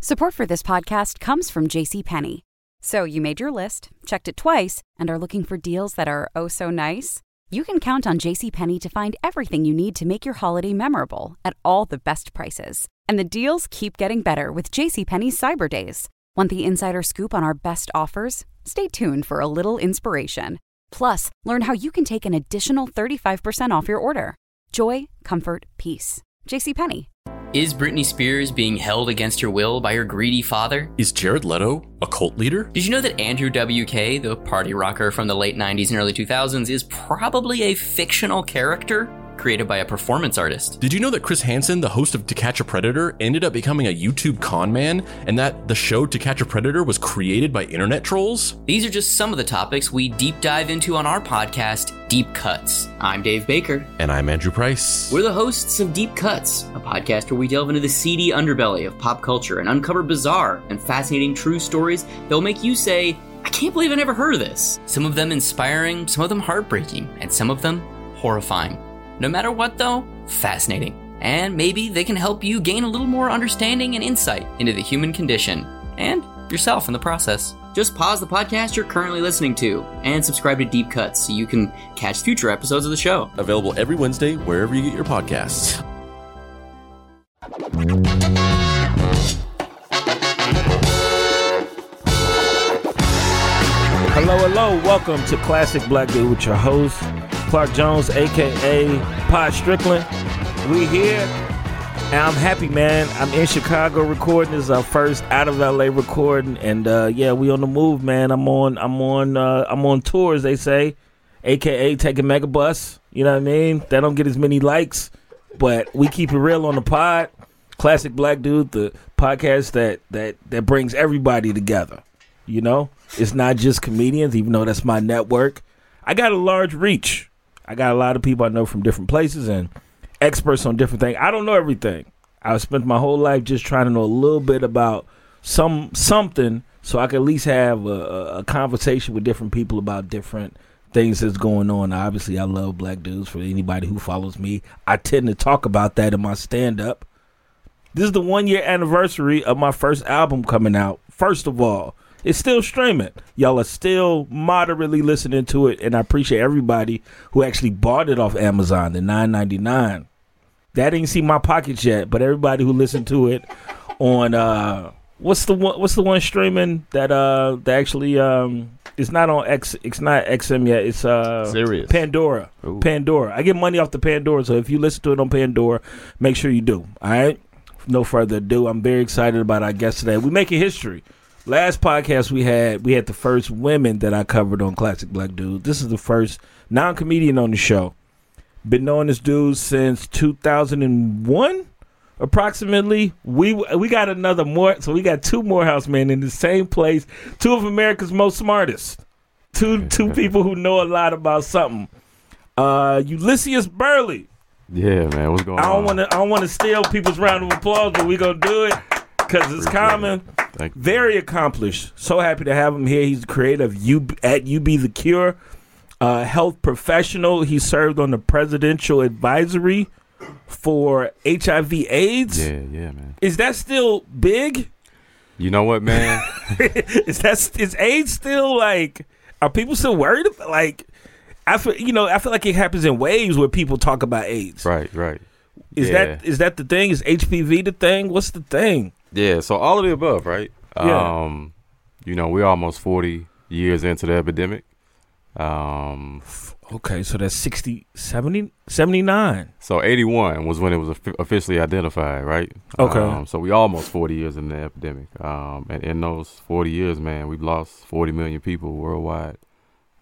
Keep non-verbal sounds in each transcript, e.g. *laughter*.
Support for this podcast comes from JCPenney. So you made your list, checked it twice, and are looking for deals that are oh so nice? You can count on JCPenney to find everything you need to make your holiday memorable at all the best prices. And the deals keep getting better with JCPenney's Cyber Days. Want the insider scoop on our best offers? Stay tuned for a little inspiration. Plus, learn how you can take an additional 35% off your order. Joy, comfort, peace. JCPenney. Is Britney Spears being held against her will by her greedy father? Is Jared Leto a cult leader? Did you know that Andrew WK, the party rocker from the late 90s and early 2000s, is probably a fictional character? Created by a performance artist. Did you know that Chris Hansen, the host of To Catch a Predator, ended up becoming a YouTube con man and that the show To Catch a Predator was created by internet trolls? These are just some of the topics we deep dive into on our podcast, Deep Cuts. I'm Dave Baker. And I'm Andrew Price. We're the hosts of Deep Cuts, a podcast where we delve into the seedy underbelly of pop culture and uncover bizarre and fascinating true stories that will make you say, I can't believe I never heard of this. Some of them inspiring, some of them heartbreaking, and some of them horrifying. No matter what, though, fascinating. And maybe they can help you gain a little more understanding and insight into the human condition and yourself in the process. Just pause the podcast you're currently listening to and subscribe to Deep Cuts so you can catch future episodes of the show. Available every Wednesday wherever you get your podcasts. Hello, hello. Welcome to Classic Black Dude with your host, Clark Jones, aka Pod Strickland. We here, and I'm happy, man. I'm in Chicago recording. This is our first out of LA recording, and uh, yeah, we on the move, man. I'm on, I'm on, uh, I'm on tour, as they say, aka taking Megabus. You know what I mean? They don't get as many likes, but we keep it real on the pod. Classic Black Dude, the podcast that that that brings everybody together. You know, it's not just comedians, even though that's my network. I got a large reach. I got a lot of people I know from different places and experts on different things. I don't know everything. I've spent my whole life just trying to know a little bit about some something so I can at least have a, a conversation with different people about different things that's going on. Obviously, I love black dudes. For anybody who follows me, I tend to talk about that in my stand up. This is the one year anniversary of my first album coming out. First of all, it's still streaming. Y'all are still moderately listening to it, and I appreciate everybody who actually bought it off Amazon, the nine ninety nine. That didn't see my pockets yet, but everybody who listened to it on uh what's the one what's the one streaming that uh that actually um it's not on X it's not XM yet, it's uh Sirius. Pandora. Ooh. Pandora. I get money off the Pandora, so if you listen to it on Pandora, make sure you do. All right? No further ado. I'm very excited about our guest today. We making history. Last podcast we had, we had the first women that I covered on Classic Black Dude. This is the first non comedian on the show. Been knowing this dude since 2001, approximately. We we got another more, so we got two Morehouse men in the same place. Two of America's most smartest. Two two *laughs* people who know a lot about something. Uh, Ulysses Burley. Yeah, man. What's going I on? don't want to. I don't want to steal people's round of applause, but we gonna do it because it's common. Thank you. Very accomplished. So happy to have him here. He's the creator of U at UB The Cure, uh, health professional. He served on the presidential advisory for HIV/AIDS. Yeah, yeah, man. Is that still big? You know what, man? *laughs* is that is AIDS still like? Are people still worried? About, like, I feel you know I feel like it happens in waves where people talk about AIDS. right, right. Is Yeah. that is that the thing? Is HPV the thing? What's the thing? Yeah, so all of the above, right? Yeah. Um, you know, we're almost 40 years into the epidemic. Um, Okay, so that's 60, 70, 79. so 81 was when it was officially identified, right? Okay. Um, so we almost 40 years in the epidemic. Um, and in those 40 years, man, we've lost 40 million people worldwide.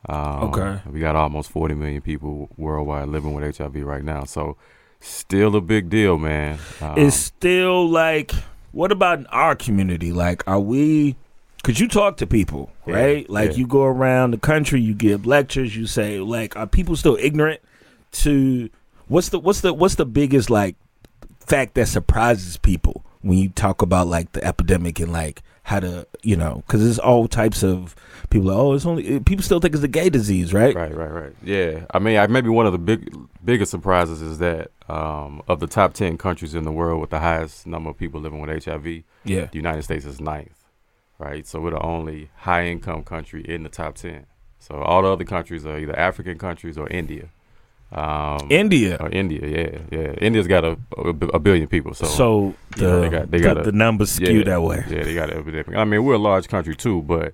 Um, Okay. We got almost 40 million people worldwide living with HIV right now. So still a big deal, man. Um, It's still like, what about in our community? Like, are we? Cause you talk to people, Yeah, right? Like yeah. you go around the country, you give lectures, you say, like, are people still ignorant to what's the what's the what's the biggest like fact that surprises people when you talk about like the epidemic and like how to you know because there's all types of people. Like, oh, it's only people still think it's a gay disease, right? Right, right, right. Yeah, I mean, I, maybe one of the big biggest surprises is that um, of the top ten countries in the world with the highest number of people living with HIV, Yeah. the United States is ninth, right? So we're the only high income country in the top ten. So all the other countries are either African countries or India. Um, India. or India, yeah, yeah. India's got a, a, a billion people, so So the you know, they got- they the, got a- the numbers skew that way. Yeah, they got epidemic. I mean, we're a large country too, but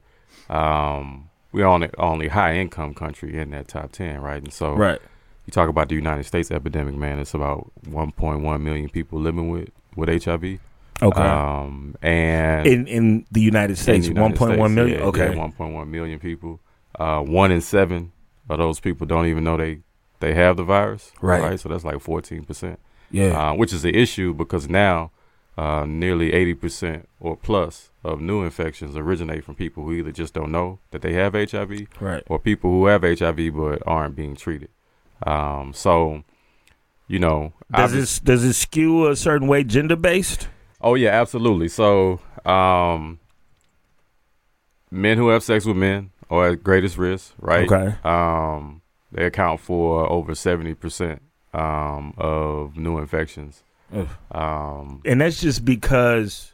um, we're only only high income country in that top ten, right? And so Right. you talk about the United States epidemic, man. It's about 1.1 million people living with with HIV. Okay. Um, and in in the United States, the United point one States, million. yeah, okay. yeah, 1.1 million people. Uh, one in seven of those people don't even know they they have the virus. Right. So that's like 14 percent yeah. uh, which is the issue because now uh, nearly 80% or plus of new infections originate from people who either just don't know that they have HIV right. or people who have HIV but aren't being treated. Um, so, you know, Does this does it skew a certain way gender based? oh yeah, absolutely. So, um, men who have sex with men are at greatest risk, right? Okay. Um, they account for over 70% um, of new infections. Um, And that's just because,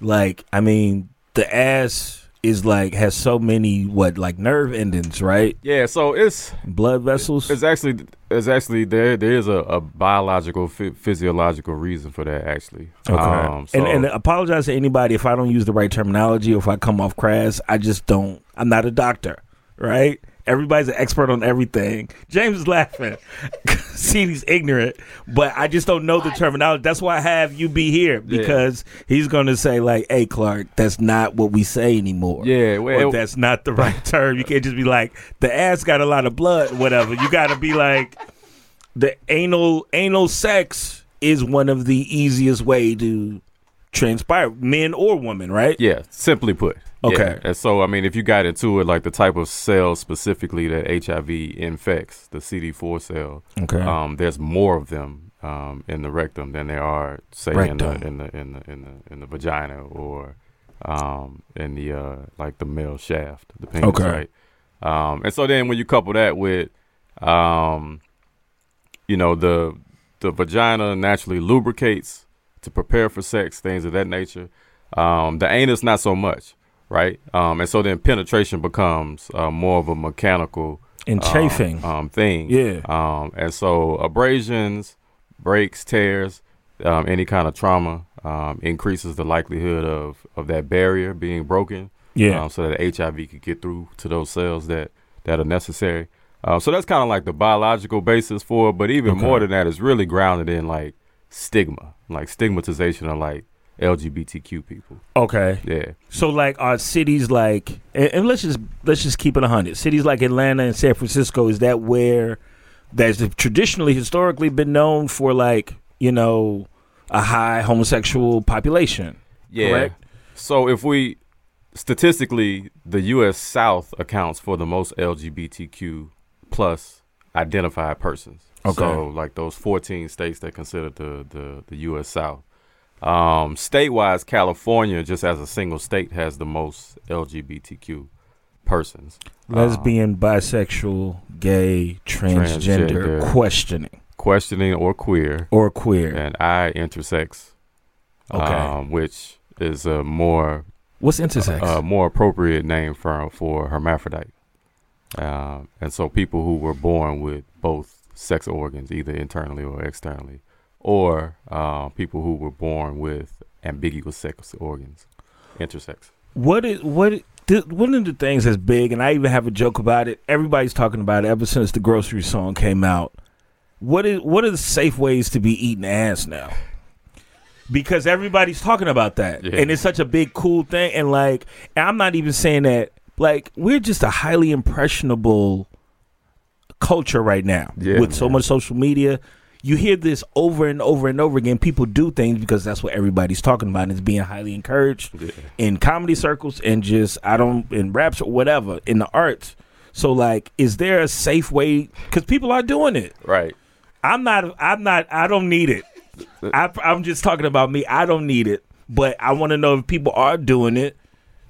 like, I mean, the ass is like has so many what like nerve endings, right? Yeah, so it's Blood vessels. it's actually it's actually there there is a, a biological phy- physiological reason for that actually. Okay. Um, so, and and apologize to anybody if I don't use the right terminology or if I come off crass. I just don't. I'm not a doctor, right? Everybody's an expert on everything. James is laughing. *laughs* See, he's ignorant, but I just don't know the terminology. That's why I have you be here because he's going to say like, "Hey, Clark, that's not what we say anymore." yeah, Or that's not the right *laughs* term. You can't just be like the ass got a lot of blood, whatever. You got to be like the anal anal sex is one of the easiest way to transpire, men or women, right? yeah, simply put. Yeah. Okay. And so I mean if you got into it like the type of cell specifically that HIV infects, the CD4 cell, Okay. um, there's more of them um, in the rectum than there are say in the in the in the in the in the vagina or um, in the uh, like the male shaft, the penis, Okay. right? Um, and so then when you couple that with um, you know the the vagina naturally lubricates to prepare for sex, things of that nature. Um, the anus not so much, right? Um, and so then penetration becomes uh, more of a mechanical and um, chafing. um, thing. Yeah. Um, and so abrasions, breaks, tears, um, any kind of trauma um, increases the likelihood of, of that barrier being broken. yeah. Um, so that HIV could get through to those cells that, that are necessary. Uh, so that's kind of like the biological basis for it. But even Okay. more than that, it's really grounded in like stigma, like stigmatization of like LGBTQ people. okay. Yeah. So like are cities like and, and let's just let's just keep it hundred. Cities like Atlanta and San Francisco, is that where that's traditionally historically been known for like, you know, a high homosexual population. Yeah. Correct? So if we statistically, the U.S. South accounts for the most LGBTQ plus identified persons. Okay. So like those 14 states that consider the the, the U.S. South. Um, state-wise, California, just as a single state, has the most LGBTQ persons. Lesbian, bisexual, gay, transgender, Transgender. questioning questioning or queer, or queer. and I intersex. Okay. Um, which is a more What's intersex? a more appropriate name for for hermaphrodite. Um, and so people who were born with both sex organs, either internally or externally, or uh, people who were born with ambiguous sex organs, intersex. what is what th- one of the things that's big, and I even have a joke about it. Everybody's talking about it ever since the grocery song came out. What is what are the safe ways to be eating ass now? Because everybody's talking about that, Yeah. and it's such a big cool thing. And like, and I'm not even saying that. Like, we're just a highly impressionable culture right now Yeah, with so much social media. You hear this over and over and over again. People do things because that's what everybody's talking about. And it's being highly encouraged Yeah. in comedy circles and just I don't in raps or whatever in the arts. So like, is there a safe way? Because people are doing it. Right. I'm not. I'm not. I don't need it. I, I'm just talking about me. I don't need it, but I want to know if people are doing it.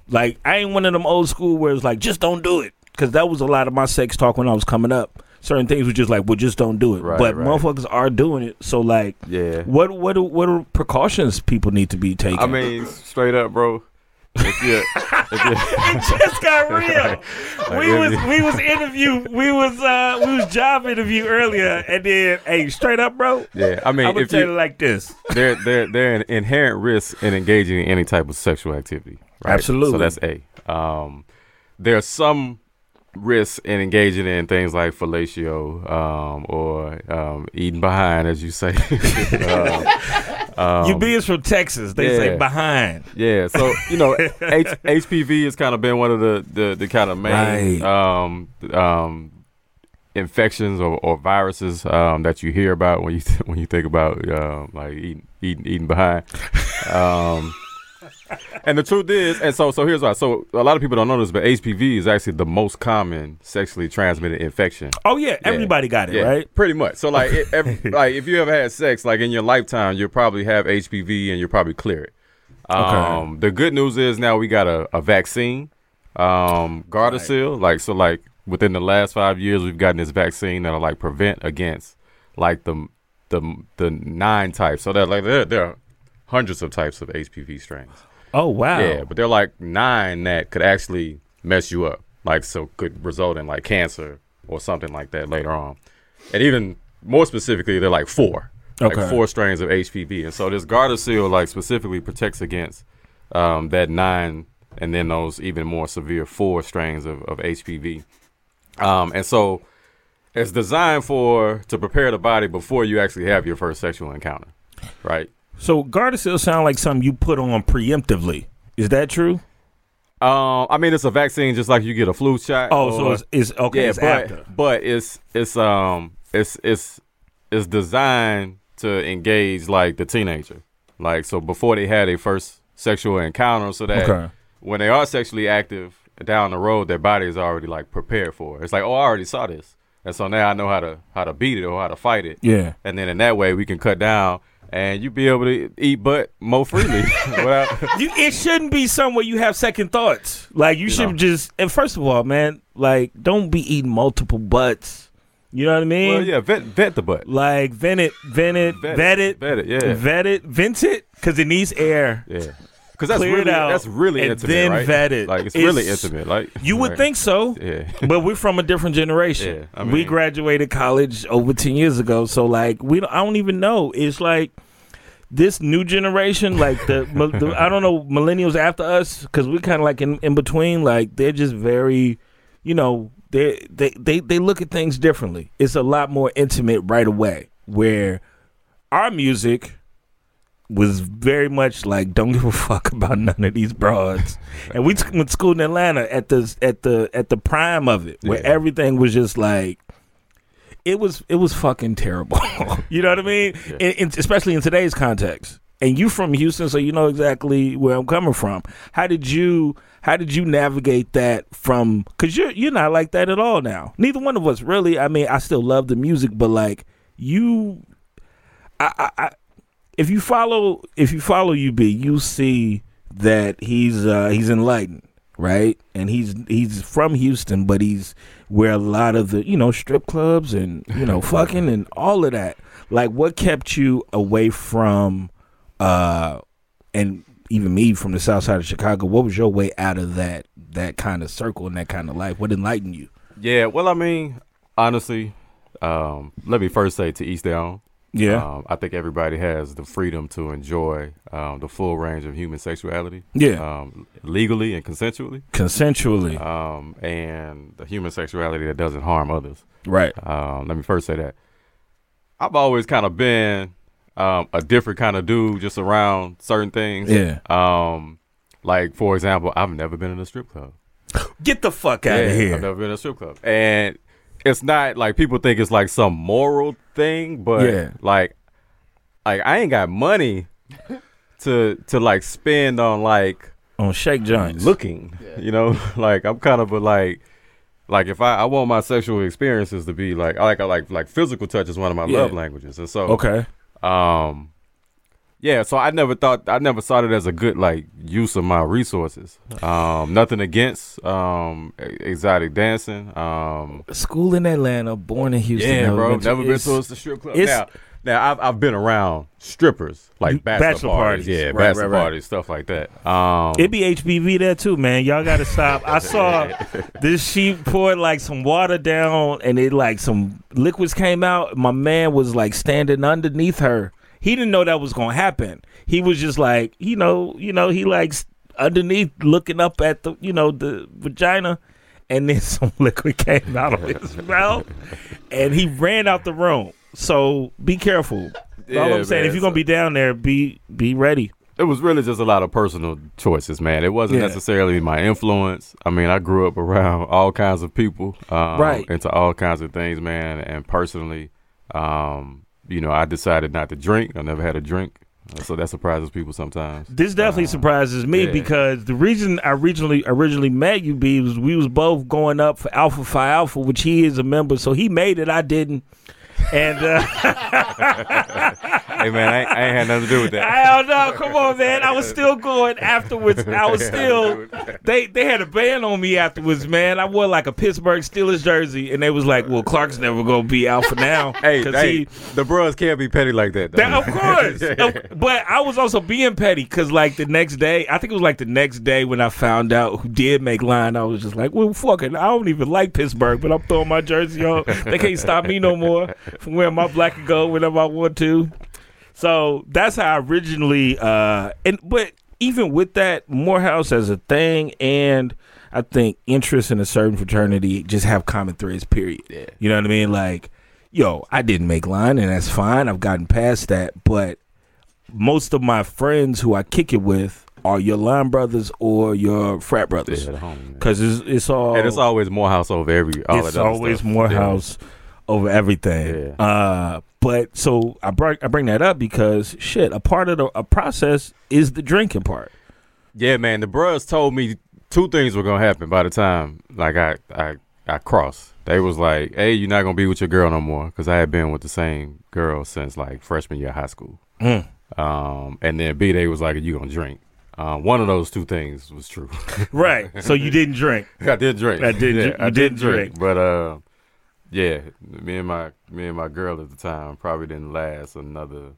Like I ain't one of them old school where it's like just don't do it because that was a lot of my sex talk when I was coming up. Certain things were just like, well, just don't do it. Right, but right. motherfuckers are doing it. So like, Yeah. what what are- what are precautions people need to be taking? I mean, straight up, bro. If you, if you, *laughs* just got real. *laughs* we was you- we was interview we was uh we was job interview earlier and then hey straight up bro. yeah, I mean, I'm if tell you you, like this. there, there, there are inherent risks in engaging in any type of sexual activity. Right? Absolutely. So that's a. Um, there's some risks in engaging in things like fellatio um, or um, eating behind, as you say. *laughs* Um, you be from Texas. They say behind. Yeah, so you know, *laughs* H- HPV has kind of been one of the the, the kind of main Right. um, um, infections or, or viruses um, that you hear about when you th- *laughs* when you think about um, like eating eating eating behind. And the truth is, and so so here's why. So a lot of people don't know this, but HPV is actually the most common sexually transmitted infection. Oh yeah, everybody got it, Yeah, right? Pretty much. So like, it, every, *laughs* like if you ever had sex, like in your lifetime, you'll probably have HPV and you'll probably clear it. Um, The good news is now we got a, a vaccine, um, Gardasil. Like so, like within the last five years, we've gotten this vaccine that'll like prevent against like the the the nine types. So that like there, there are hundreds of types of HPV strains. Oh wow. Yeah, but they're like nine that could actually mess you up, like so could result in like cancer or something like that later on. And even more specifically, they're like four, Okay. like four strains of HPV. And so this Gardasil like specifically protects against um, that nine and then those even more severe four strains of, of HPV. Um, and so it's designed for to prepare the body before you actually have your first sexual encounter, right? So Gardasil sound like something you put on preemptively. Is that true? Um, I mean, it's a vaccine just like you get a flu shot. Oh, so it's, it's okay. yeah, it's but after. but it's it's um it's it's it's designed to engage like the teenager, like so before they had their first sexual encounter, so that Okay. when they are sexually active down the road, their body is already like prepared for it. It's like, oh, I already saw this, and so now I know how to how to beat it or how to fight it. Yeah. and then in that way we can cut down. And you be able to eat butt more freely. *laughs* *laughs* without, You, it shouldn't be somewhere you have second thoughts. Like you should know. just. And first of all, man, like don't be eating multiple butts. You know what I mean? well, yeah, vet, vet the butt. Like vent it, vent it, Vet it, vet it, vet it, yeah. vet it, vent it, because it needs air. Yeah, because that's Clear it really out that's really and intimate, then right? vet it. Like it's, really intimate. Like You would think so. Yeah. but we're from a different generation. Yeah, I we graduated college over ten years ago, so like we don't, I don't even know. It's like this new generation, like the, *laughs* the I don't know millennials after us, because we're kind of like in, in between. Like they're just very, you know, they they they they look at things differently. It's a lot more intimate right away. Where our music was very much like don't give a fuck about none of these broads. and we t- went to school in Atlanta at the at the at the prime of it, where Yeah. everything was just like it was it was fucking terrible. *laughs* you know what I mean? In, in, especially in today's context. And you from Houston, so you know exactly where I'm coming from. How did you how did you navigate that from? Because you're you're not like that at all now. Neither one of us really. I mean, I still love the music, but like you, I, I if you follow if you follow UB, you see that he's uh, he's enlightened, right? And he's he's from Houston, but he's where a lot of the you know strip clubs and you know *laughs* fucking and all of that. Like, what kept you away from, uh, and even me from the South Side of Chicago? What was your way out of that that kind of circle and that kind of life? What enlightened you? Yeah, well, I mean, honestly, um, let me first say to each their own. Yeah, Um, I think everybody has the freedom to enjoy um, the full range of human sexuality. Yeah. Um, legally and consensually. consensually, Um, and the human sexuality that doesn't harm others. right? Um, let me first say that. I've always kind of been um, a different kind of dude just around certain things. Yeah. Um, like, for example, I've never been in a strip club. *gasps* Get the fuck out of here. I've never been in a strip club. And it's not like people think it's like some moral thing, but Yeah. like like I ain't got money to to like spend on like on shake joints. looking. You know? *laughs* like I'm kind of a like like if I, I want my sexual experiences to be like I like I like like physical touch is one of my Yeah. love languages. And so Okay. um yeah, so I never thought I never saw it as a good like use of my resources. Um, nothing against um, exotic dancing. Um, School in Atlanta, born in Houston. yeah, bro, never been to a strip club. Now, now I've I've been around strippers like bachelor, Bachelor parties, parties. yeah, Right, bachelor right, right. parties, stuff like that. Um, It be HBV there too, man. Y'all got to stop. I saw *laughs* this sheep poured like some water down, and it like some liquids came out. My man was like standing underneath her. He didn't know that was gonna happen. He was just like, you know, you know, he likes underneath looking up at the, you know, the vagina, and then *laughs* some liquid came out of his *laughs* mouth, and he ran out the room. So be careful. All Yeah, I'm saying, man, if you're gonna be down there, be be ready. it was really just a lot of personal choices, man. It wasn't Yeah. necessarily my influence. I mean, I grew up around *laughs* all kinds of people, um, Right. into all kinds of things, man. And personally, um, you know, I decided not to drink. I never had a drink, Uh, so that surprises people sometimes. This definitely surprises me yeah. because the reason I originally originally met you, B, was we was both going up for Alpha Phi Alpha, which he is a member, so he made it, I didn't. And uh, hey, man, I, ain't- I ain't had nothing to do with that. I don't know, come on, man. I was still going afterwards. I was *laughs* still they they had a ban on me afterwards, man. I wore like a Pittsburgh Steelers jersey, and they was like, "Well, Clark's never gonna be out for now." *laughs* Hey, hey, he- the bros can't be petty like that. That, of course. *laughs* But I was also being petty because, like, the next day, I think it was like the next day when I found out who did make line, I was just like, well, fuck it. I don't even like Pittsburgh, but I'm throwing my jersey on. They can't stop me no more *laughs* from wearing my black and gold whenever I want to. So that's how I originally, uh, and but even with that, Morehouse as a thing, and I think interest in a certain fraternity just have common threads. Period. Yeah. You know what I mean? Like, yo, I didn't make line, and that's fine. I've gotten past that, but most of my friends who I kick it with are your line brothers or your frat brothers, Yeah, the homie, man. because it's it's all and it's always Morehouse over every. All it's that always. Morehouse over everything. Yeah. Uh, but so I bring I bring that up because shit, a part of the a process is the drinking part. Yeah, man. The bros told me two things were gonna happen by the time like I I I crossed. They was like, "Hey, you're not gonna be with your girl no more," because I had been with the same girl since like freshman year of high school. Mm. Um, and then B Day was like, "You gonna drink?" Um, one of those two things was true. Right. So you *laughs* didn't drink. I did drink. I did Yeah, I did drink. drink. But uh, yeah, me and my me and my girl at the time probably didn't last another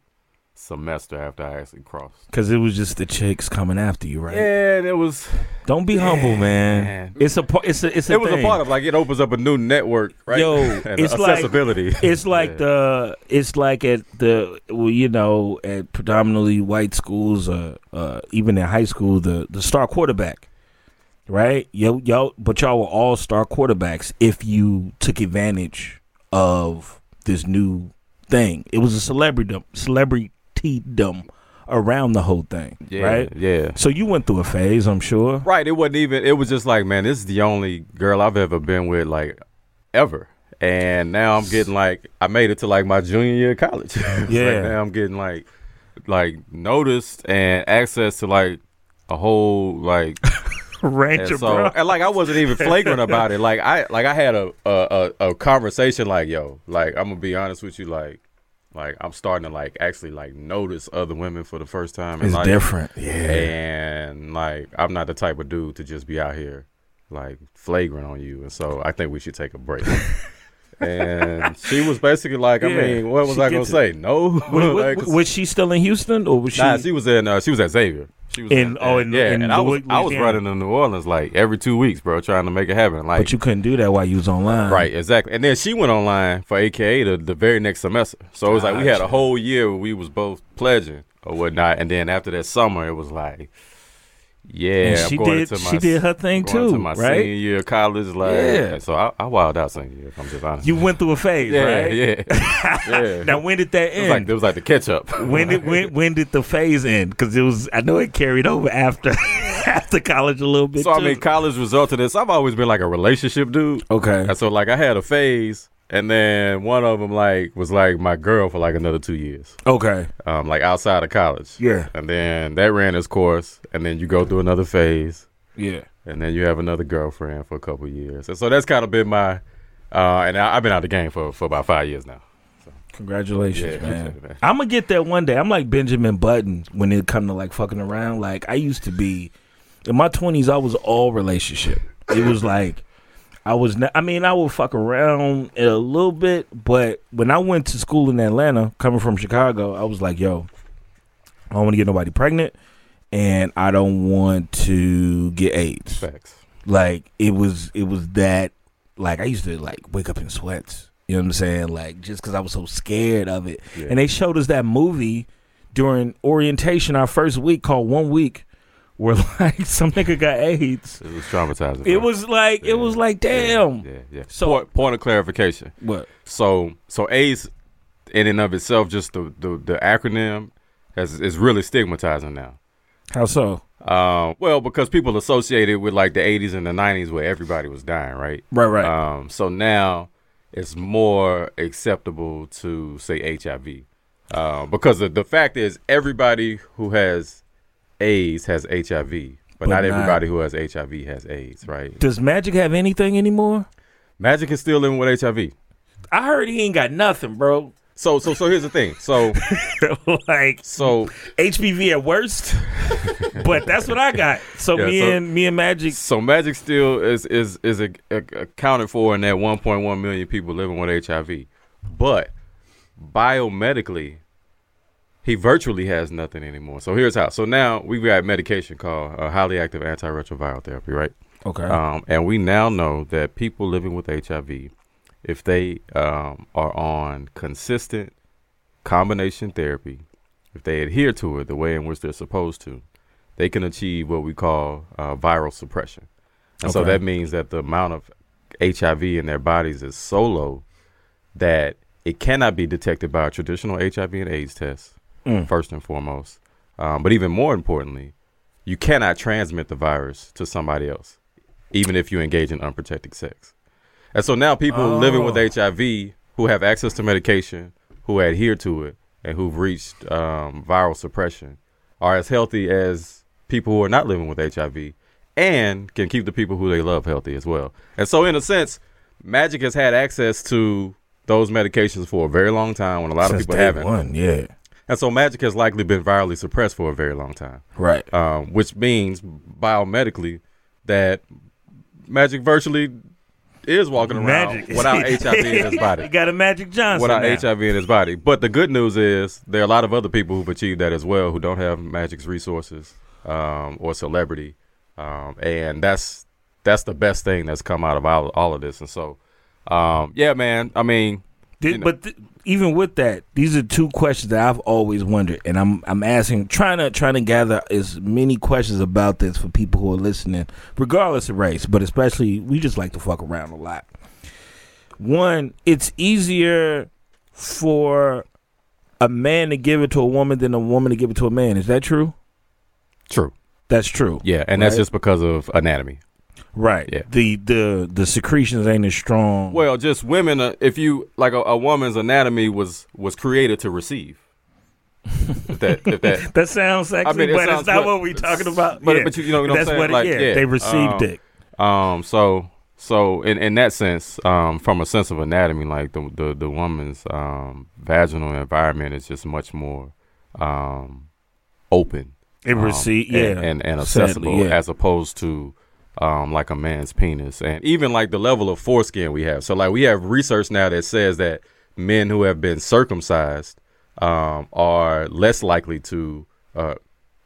semester after I actually crossed. Because it was just the chicks coming after you, right? Yeah, it was. Don't be humble, man. man. It's a par- it's a it's a It was thing. a part of like it opens up a new network, right? Yo, *laughs* And it's like- accessibility. It's like Yeah. the it's like at the well, you know, at predominantly white schools, uh, uh, even in high school, the the star quarterback, right? Yo, yo, but y'all were all star quarterbacks if you took advantage of this new thing. It was a celebrity celebritydom around the whole thing, yeah, right? Yeah. So you went through a phase, I'm sure. Right. It wasn't even. It was just like, man, this is the only girl I've ever been with, like, ever. And now I'm getting like, I made it to like my junior year of college. *laughs* Yeah. Like, now I'm getting like, like noticed and access to like a whole like. Ranger, And so, bro. and like I wasn't even flagrant about it. Like I, like I had a a, a a conversation. Like yo, like I'm gonna be honest with you. Like, like I'm starting to like actually like notice other women for the first time. It's life. different, yeah. And like I'm not the type of dude to just be out here like flagrant on you. And so I think we should take a break. *laughs* and she was basically like, I Yeah, mean, what was I gonna it. say? No. Was, *laughs* Like, was, she still in Houston or was she? Nah, she was in. Uh, she was at Xavier. She was In- oh, in- yeah, in and I was I was running to New Orleans like every two weeks, bro, trying to make it happen. Like, but you couldn't do that while you was online, right, exactly. And then she went online for AKA the, the very next semester. So it was like we had a whole year where we was both pledging or whatnot. And then after that summer, it was like, yeah, And she did. She did her thing too, to my right? senior year of college. Like, Yeah. so I, I wild out senior year. If I'm just honest. You went through a phase, yeah, right? yeah, *laughs* yeah. Now, when did that it was like end? it was like the catch up. when did when *laughs* when did the phase end? Because it was, I know it carried over after *laughs* after college a little bit. So I mean, college resulted in this. I've always been like a relationship dude. okay, And so like I had a phase, and then one of them like was like my girl for like another two years, okay, um, like outside of college. Yeah. And then that ran its course, and then you go through another phase, yeah. and then you have another girlfriend for a couple years. And so that's kind of been my, uh, and I, I've been out of the game for for about five years now. Congratulations, Yeah, man. man. *laughs* I'm gonna get that one day. I'm like Benjamin Button when it come to like fucking around. Like I used to be in my 20s. I was all relationship. It was like I was. I mean, I would fuck around a little bit, but when I went to school in Atlanta, coming from Chicago, I was like, yo, I don't want to get nobody pregnant, and I don't want to get AIDS. Facts. Like it was, it was that. Like I used to like wake up in sweats. You know what I'm saying? Like just because I was so scared of it. Yeah. And they showed us that movie during orientation our first week called One Week, where *laughs* like some nigga got AIDS. It was traumatizing. It was like it was like damn. Yeah, yeah. So- point, point of clarification. What? So so AIDS in and of itself, just the the, the acronym has is really stigmatizing now. How so? Um, well, because people associate it with like the 80s and the 90s where everybody was dying, right? Right, right. Um, so now it's more acceptable to say HIV. Uh, because the, the fact is, everybody who has AIDS has HIV, but, But not not- everybody who has HIV has AIDS, right? Does Magic have anything anymore? Magic is still living with HIV. I heard he ain't got nothing, bro. So, so, so here's the thing. So, *laughs* like so, HPV at worst, *laughs* but that's what I got. So Yeah, me so- and me and Magic. so Magic still is is is a, a- accounted for in that 1.1 million people living with HIV, but biomedically, he virtually has nothing anymore. So here's how. So now we've got medication called uh, highly active antiretroviral therapy, right? Okay. Um, and we now know that people living with HIV, if they um, are on consistent combination therapy, if they adhere to it the way in which they're supposed to, they can achieve what we call uh, viral suppression. And so that means that the amount of HIV in their bodies is so low that it cannot be detected by a traditional HIV and AIDS test, Mm. first and foremost. Um, but even more importantly, you cannot transmit the virus to somebody else, even if you engage in unprotected sex. And so now people living with Oh. HIV who have access to medication, who adhere to it, and who've reached um, viral suppression are as healthy as people who are not living with HIV and can keep the people who they love healthy as well. And so, in a sense, Magic has had access to those medications for a very long time when a lot Since of people day haven't. One, yeah. And so, Magic has likely been virally suppressed for a very long time Right. um, which means biomedically that Magic virtually is walking around Magic without *laughs* HIV in his body. he got a Magic Johnson. Without now. HIV in his body. But the good news is there are a lot of other people who've achieved that as well who don't have Magic's resources um, or celebrity. Um, and that's that's the best thing that's come out of all, all of this. And so, um, yeah, man, I mean, Did- you know. But th- even with that, these are two questions that I've always wondered, and I'm I'm asking, trying to trying to gather as many questions about this for people who are listening, regardless of race, but especially we just like to fuck around a lot. One, it's easier for a man to give it to a woman than a woman to give it to a man. Is that true? true. That's true. Yeah, and that's just because of anatomy. Right. Yeah. The the the secretions ain't as strong. Well, just women. Uh, if you like, a, a woman's anatomy was was created to receive. if that, if that, *laughs* that sounds sexy, I mean, it but sounds it's not what we're talking about. But- Yeah. but you- you know what I'm that's saying? what it, Like, yeah, yeah, they received um, it. um, so so in in that sense, um, from a sense of anatomy, like the the the woman's um vaginal environment is just much more um open. It um, received, yeah, and, and, and accessible yeah. as opposed to um, like a man's penis, and even like the level of foreskin we have. So like we have research now that says that men who have been circumcised um, are less likely to uh,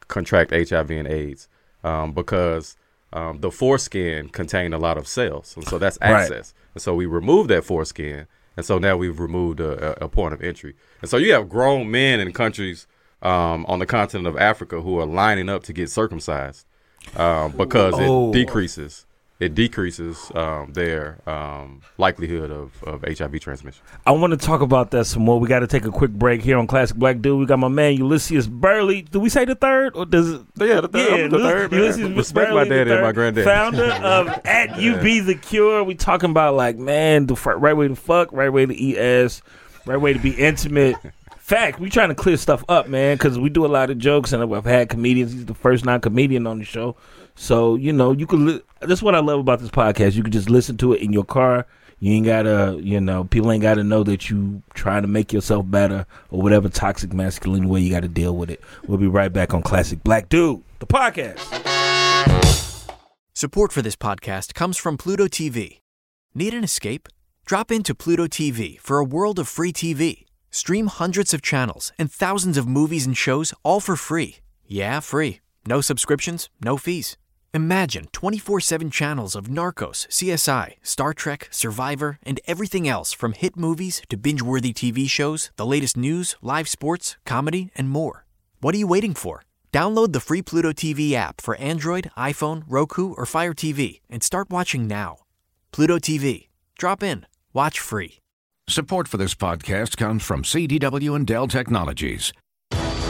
contract HIV and AIDS um, because um, the foreskin contain a lot of cells, and so that's Right. access. And so we removed that foreskin, and so now we've removed a, a, a point of entry. And so you have grown men in countries um, on the continent of Africa who are lining up to get circumcised um, because Oh. it decreases it decreases um, their um, likelihood of, of HIV transmission. I want to talk about that some more. We got to take a quick break here on Classic Black Dude. We got my man Ulysses Burley. Do we say the third or does it? Yeah, the third- I'm the Ulysses- third, man. Ulysses Respect my Burley the daddy and my granddad. Founder *laughs* of at UB the Cure. We talking about like man, the right way to fuck, right way to eat ass, right way to be intimate. *laughs* Fact, we trying to clear stuff up, man, because we do a lot of jokes, and I've had comedians. He's the first non-comedian on the show, so you know you could. Li- that's what I love about this podcast. You can just listen to it in your car, You ain't gotta, you know, people ain't gotta know that you trying to make yourself better or whatever toxic masculine way you gotta deal with it. We'll be right back on Classic Black Dude, the podcast. Support for this podcast comes from Pluto TV. Need an escape? Drop into Pluto TV for a world of free TV. Stream hundreds of channels and thousands of movies and shows all for free. Yeah, free. No subscriptions, no fees. Imagine 24 7 channels of Narcos, CSI, Star Trek, Survivor, and everything else from hit movies to binge worthy TV shows, the latest news, live sports, comedy, and more. What are you waiting for? Download the free Pluto TV app for Android, iPhone, Roku, or Fire TV and start watching now. Pluto TV. Drop in. Watch free. Support for this podcast comes from CDW and Dell Technologies.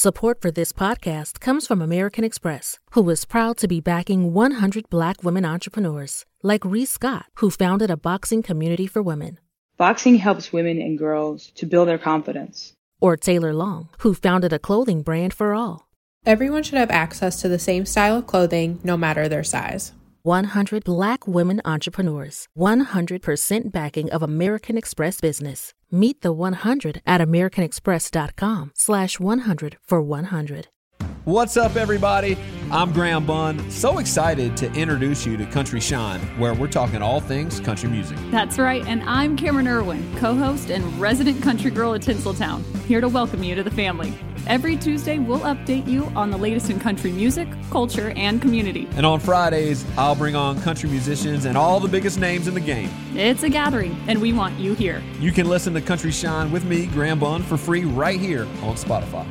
Support for this podcast comes from American Express, who is proud to be backing 100 Black women entrepreneurs, like Reese Scott, who founded a boxing community for women, Boxing helps women and girls to build their confidence. or Taylor Long, who founded a clothing brand for all. Everyone should have access to the same style of clothing, no matter their size. 100 Black women entrepreneurs, 100% backing of American Express business. Meet the 100 at americanexpress.com slash 100 for 100. What's up, everybody? I'm Graham Bunn. So excited to introduce you to Country Shine, where we're talking all things country music. That's right, and I'm Cameron Irwin, co host and resident country girl at Tinseltown, here to welcome you to the family. Every Tuesday, we'll update you on the latest in country music, culture, and community. And on Fridays, I'll bring on country musicians and all the biggest names in the game. It's a gathering, and we want you here. You can listen to Country Shine with me, Graham Bunn, for free right here on Spotify.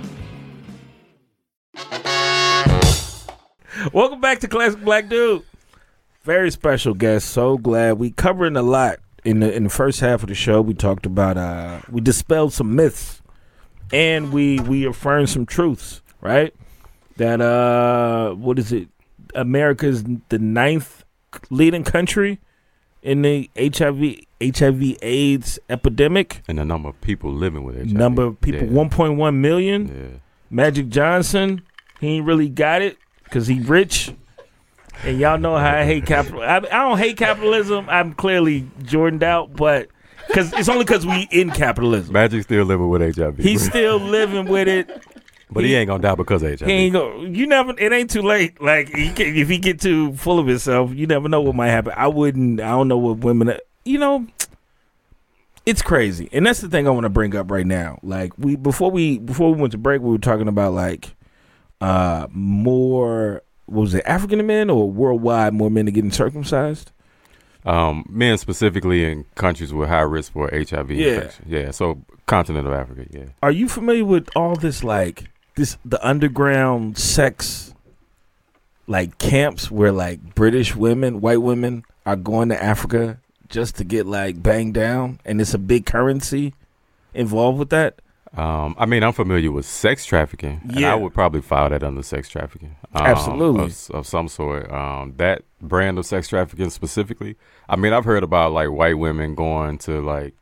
Welcome back to Classic Black Dude. Very special guest. So glad we covering a lot in the in the first half of the show. We talked about uh we dispelled some myths and we we affirmed some truths, right? That uh what is it? America's the ninth leading country in the HIV HIV AIDS epidemic. And the number of people living with HIV. Number of people, Yeah. 1.1 million. Yeah. Magic Johnson, he ain't really got it because he rich. And y'all know how I hate capital. I, I don't hate capitalism. I'm clearly Jordaned out, but because it's only because we in capitalism. Magic still living with HIV. He's still living with it. but he, ain't gonna die because of HIV. He ain't go. You never. It ain't too late. Like he can, if he get too full of himself, you never know what might happen. I wouldn't. I don't know what women. You know, it's crazy, and that's the thing I want to bring up right now. Like we before we before we went to break, we were talking about like uh more. What was it African men or worldwide more men are getting circumcised? Um, men specifically in countries with high risk for HIV Yeah. infection. Yeah. So continent of Africa. Yeah. Are you familiar with all this like this the underground sex like camps where like British women, white women are going to Africa just to get like banged down and it's a big currency involved with that? Um, I mean, I'm familiar with sex trafficking, and I would probably file that under sex trafficking. um, Absolutely. Of, of some sort. Um, that brand of sex trafficking specifically. I mean, I've heard about like white women going to like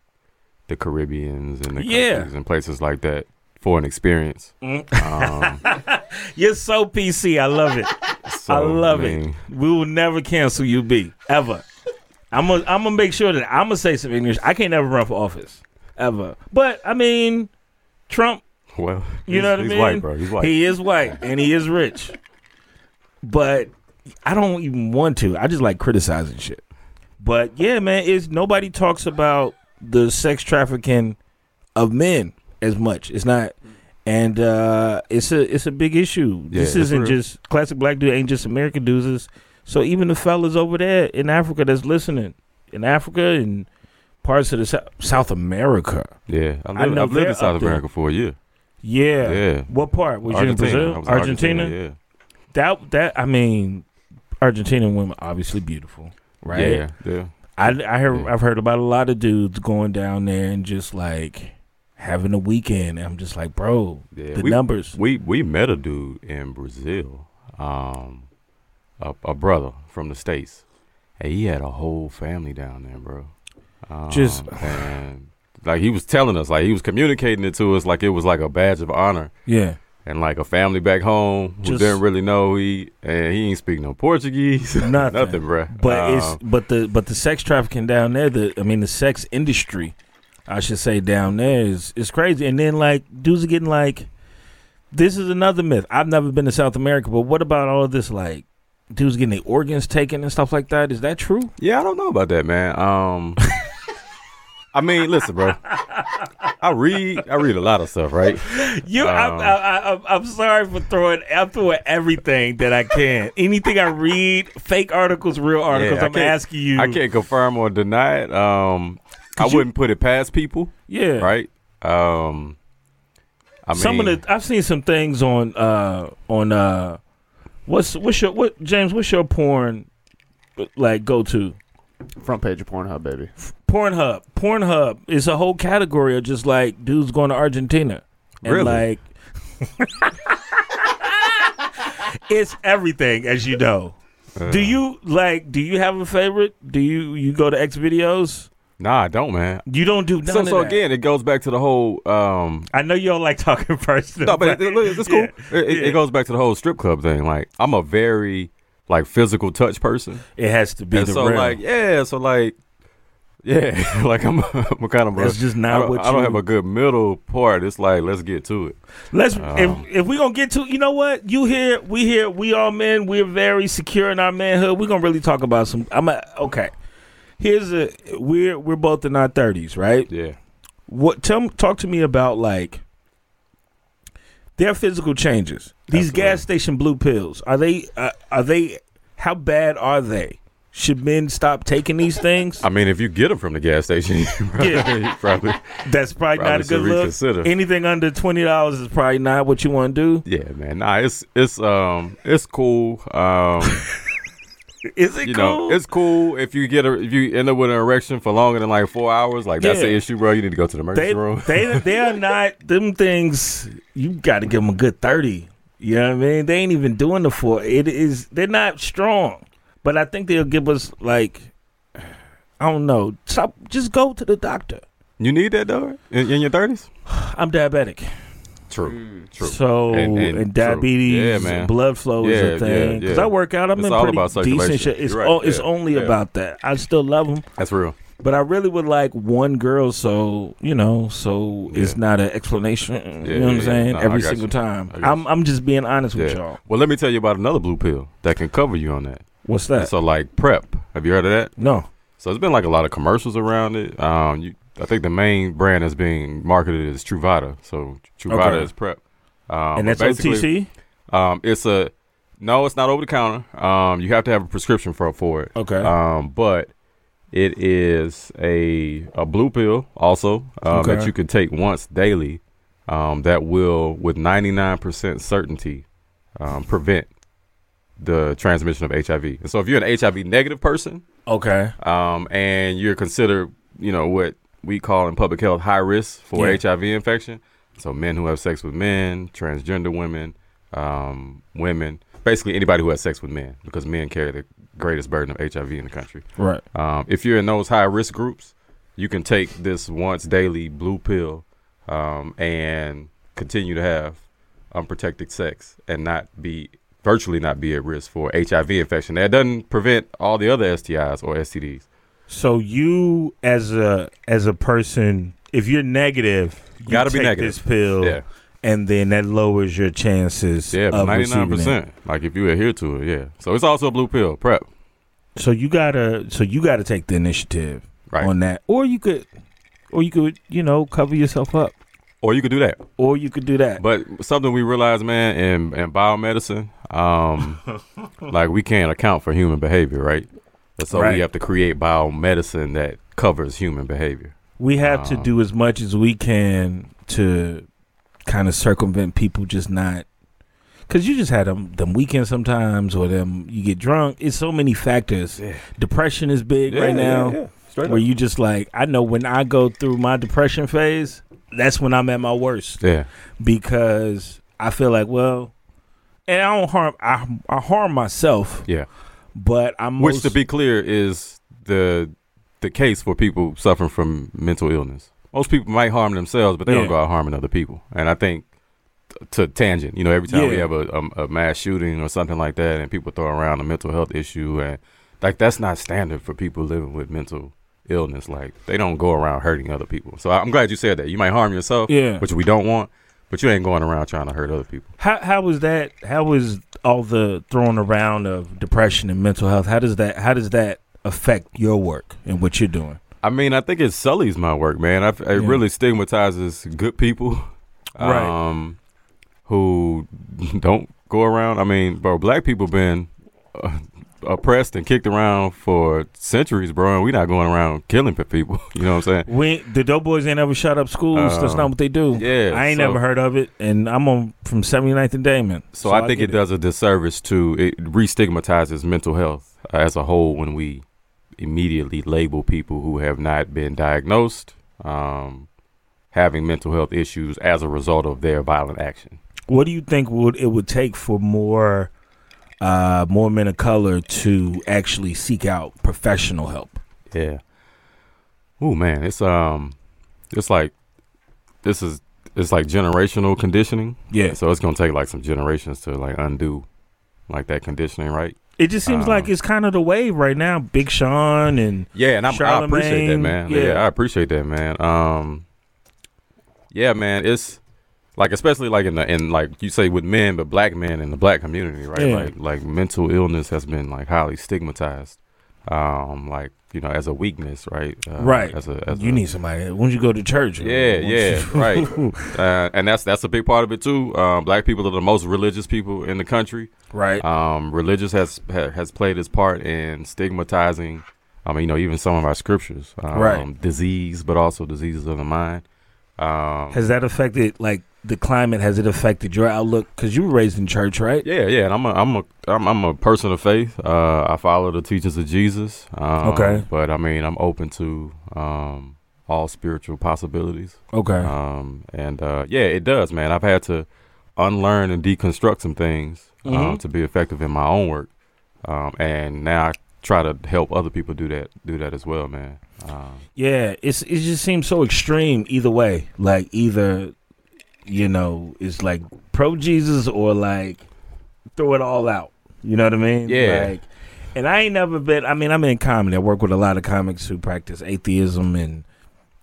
the Caribbeans and the Yeah. countries and places like that for an experience. Um, *laughs* You're so PC. I love it. I love I mean- it. We will never cancel you, B. Ever. I'm gonna I'm gonna make sure that I'm gonna say some English. I can't never run for office. Ever. But I mean, Trump well, You know what I he's mean? white, bro. He's white. He is white and he is rich. But I don't even want to. I just like criticizing shit. But yeah, man, is nobody talks about the sex trafficking of men as much. It's not and uh it's a it's a big issue. Yeah, this isn't just classic black dude ain't just American dudes. So even the fellas over there in Africa that's listening, in Africa and parts of the Sou- South America. Yeah, I I lived, know I've lived in South. America for a year. Yeah. Yeah. What part? Was you in Argentina. Brazil? Argentina? Argentina, yeah. That that I mean, Argentinian women obviously beautiful, right? Yeah, yeah. I I heard I've heard about a lot of dudes going down there and just like having a weekend. I'm just like, bro, Yeah, the we, numbers. We we met a dude in Brazil, um, a, a brother from the states, and he had a whole family down there, bro. Um, Just- and like he was telling us, like he was communicating it to us, like it was like a badge of honor. Yeah. And like a family back home who Just- didn't really know he and he ain't speak no Portuguese, *laughs* Nothing, nothing, bro. But it's Um, but the but the sex trafficking down there, the I mean the sex industry, I should say down there is is crazy. And then like dudes are getting like, this is another myth. I've never been to South America, but what about all this like dudes getting their organs taken and stuff like that? Is that true? Yeah, I don't know about that, man. Um, I mean, listen, bro. I read, I read a lot of stuff, right? You, Um, I'm, I, I, I'm sorry for throwing. I'm throwing everything that I can. Anything I read, fake articles, real articles. Yeah, I'm asking you. I can't confirm or deny it. Um, I you- wouldn't put it past people. Yeah. Right. Um, I mean, some of the I've seen some things on uh on uh what's what's your what James what's your porn like go to Front page of Pornhub, baby. Pornhub Pornhub is a whole category of just like dudes going to Argentina and Really? like *laughs* it's everything as you know. Uh. do you like do you have a favorite? Do you you go to X videos? Nah, I don't, man. You don't do none So, of so that. again, it goes back to the whole. Um, I know you don't like talking *laughs* personal. no, but it, it- it's cool. *laughs* Yeah, It, it- yeah. it goes back to the whole strip club thing. Like, I'm a very like physical touch person. It has to be and the so real. like yeah, so like yeah, *laughs* like I'm I'm kind of bro. That's just not I what I don't have a good middle part. It's like let's get to it. Let's Um, if if we gonna get to you know what you here we here we all men we're very secure in our manhood we're gonna really talk about some I'm a, okay here's a we're we're both in our thirties right yeah what tell talk to me about like their physical changes these gas station blue pills are they uh, are they how bad are they should men stop taking these things I mean, if you get them from the gas station, *laughs* probably, Yeah. probably that's probably, not a good look reconsider. anything under twenty dollars is probably not what you want to do Yeah, man. Nah, it's it's um it's cool. Um *laughs* Is it you cool? know, it's cool if you get a if you end up with an erection for longer than like four hours, like that's Yeah. the issue, bro. You need to go to the emergency they, room. they they are *laughs* not them things. You got to give them a good thirty. You know what I mean? They ain't even doing the four. It is they're not strong, but I think they'll give us like I don't know. Stop. Just go to the doctor. you need that though in, in your thirties. *sighs* I'm diabetic, True, true. so and, And- and diabetes, Yeah, and man. blood flow is a thing. Because yeah. I work out, I'm It's in all pretty about decent circulation. shape. It's right. o- it's only yeah. about that. I still love them. That's real. But I really would like one girl, so you know, so it's not an explanation. you Yeah, know what I'm yeah, saying? no, Every single you. time. I got I'm I'm just being honest with y'all. Well, let me tell you about another blue pill that can cover you on that. What's that? So like PrEP. Have you heard of that? No. So it's been like a lot of commercials around it. Um, you, I think the main brand that's being marketed is Truvada. So Truvada Okay. is PrEP. Um, And that's basically, Um, it's a no, it's not over the counter. Um, you have to have a prescription for for it. Okay. Um, but it is a a blue pill also um, Okay. that you can take once daily. Um, that will, with ninety nine percent certainty, um, prevent the transmission of HIV. And so, if you're an HIV negative person, Okay. um, and you're considered, you know, what we call in public health high risk for Yeah. HIV infection. So men who have sex with men, transgender women, um, women, basically anybody who has sex with men, because men carry the greatest burden of HIV in the country. Right. Um, if you're in those high risk groups, you can take this once daily blue pill um, and continue to have unprotected sex and not be virtually not be at risk for HIV infection. That doesn't prevent all the other STIs or STDs. So you as a as a person, if you're negative, you Gotta be negative. this pill, Yeah. and then that lowers your chances. Yeah, ninety nine percent. Like if you adhere to it, yeah. So it's also a blue pill PrEP. So you gotta so you gotta take the initiative Right. on that, or you could, or you could, you know, cover yourself up, Or you could do that. or you could do that. But something we realize, man, in, in biomedicine, um, *laughs* like we can't account for human behavior, right? And so Right. we have to create biomedicine that covers human behavior. We have to Um, do as much as we can to kind of circumvent people just not. Cause you just had them them weekends sometimes, or them you get drunk. It's so many factors. Depression is big Yeah, right now. yeah. Straight where up. you just like I know when I go through my depression phase, that's when I'm at my worst. Yeah. Because I feel like, well, and I don't harm I I harm myself. Yeah. But I'm Which, most, to be clear, is the the case for people suffering from mental illness. Most people might harm themselves, but they Yeah. don't go out harming other people. And I think t- to tangent, you know, every time we have a, a, a mass shooting or something like that, and people throw around a mental health issue, and like that's not standard for people living with mental illness. Like they don't go around hurting other people. So I'm glad you said that. You might harm yourself, Yeah. which we don't want, but you ain't going around trying to hurt other people. How how was that? How was all the throwing around of depression and mental health? How does that how does that affect your work and what you're doing? I mean, I think it sullies my work, man. I, it Yeah. really stigmatizes good people, Right. um, who *laughs* don't go around. I mean, bro, black people been uh, oppressed and kicked around for centuries, bro, and we're not going around killing pe- people. *laughs* You know what I'm saying? We the dope boys ain't ever shut up schools. That's Um, not what they do. yeah, I ain't so- never heard of it, and I'm on from 79th and Damen. So, I think get it, does a disservice to it re-stigmatizes mental health as a whole when we immediately label people who have not been diagnosed um, having mental health issues as a result of their violent action. What do you think would it would take for more uh, more men of color to actually seek out professional help? Yeah. Oh man, it's um, it's like this is it's like generational conditioning. Yeah. So it's gonna take like some generations to like undo like that conditioning, right? It just seems Um, like it's kind of the wave right now. Big Sean and Yeah, and I'm, I appreciate that, man. Yeah. I appreciate that, man. Um, yeah, man, it's like especially like in the in like you say with men, but black men in the black community, right? Yeah. Like like mental illness has been like highly stigmatized, um, like you know as a weakness, right? Uh, right. As a as you a, need somebody. When you go to church, yeah, yeah, you- *laughs* right. *laughs* Uh, and that's that's a big part of it too. Um, black people are the most religious people in the country. Right. Um, religious has ha, has played its part in stigmatizing. I mean, you know, even some of our scriptures, um, Right. Disease, but also diseases of the mind. Um, Has that affected like the climate? Has it affected your outlook? Because you were raised in church, right? yeah, yeah, and I'm a I'm a I'm, I'm a person of faith. Uh, I follow the teachings of Jesus. Um, Okay. but I mean, I'm open to um, all spiritual possibilities. Okay. Um, and uh, yeah, it does, man. I've had to unlearn and deconstruct some things um, Mhm. to be effective in my own work. Um, and now I try to help other people do that do that as well, man. Um, Yeah, it's it just seems so extreme either way. Like either you know, it's like pro Jesus or like throw it all out. You know what I mean? Yeah. Like and I ain't never been I mean, I'm in comedy. I work with a lot of comics who practice atheism and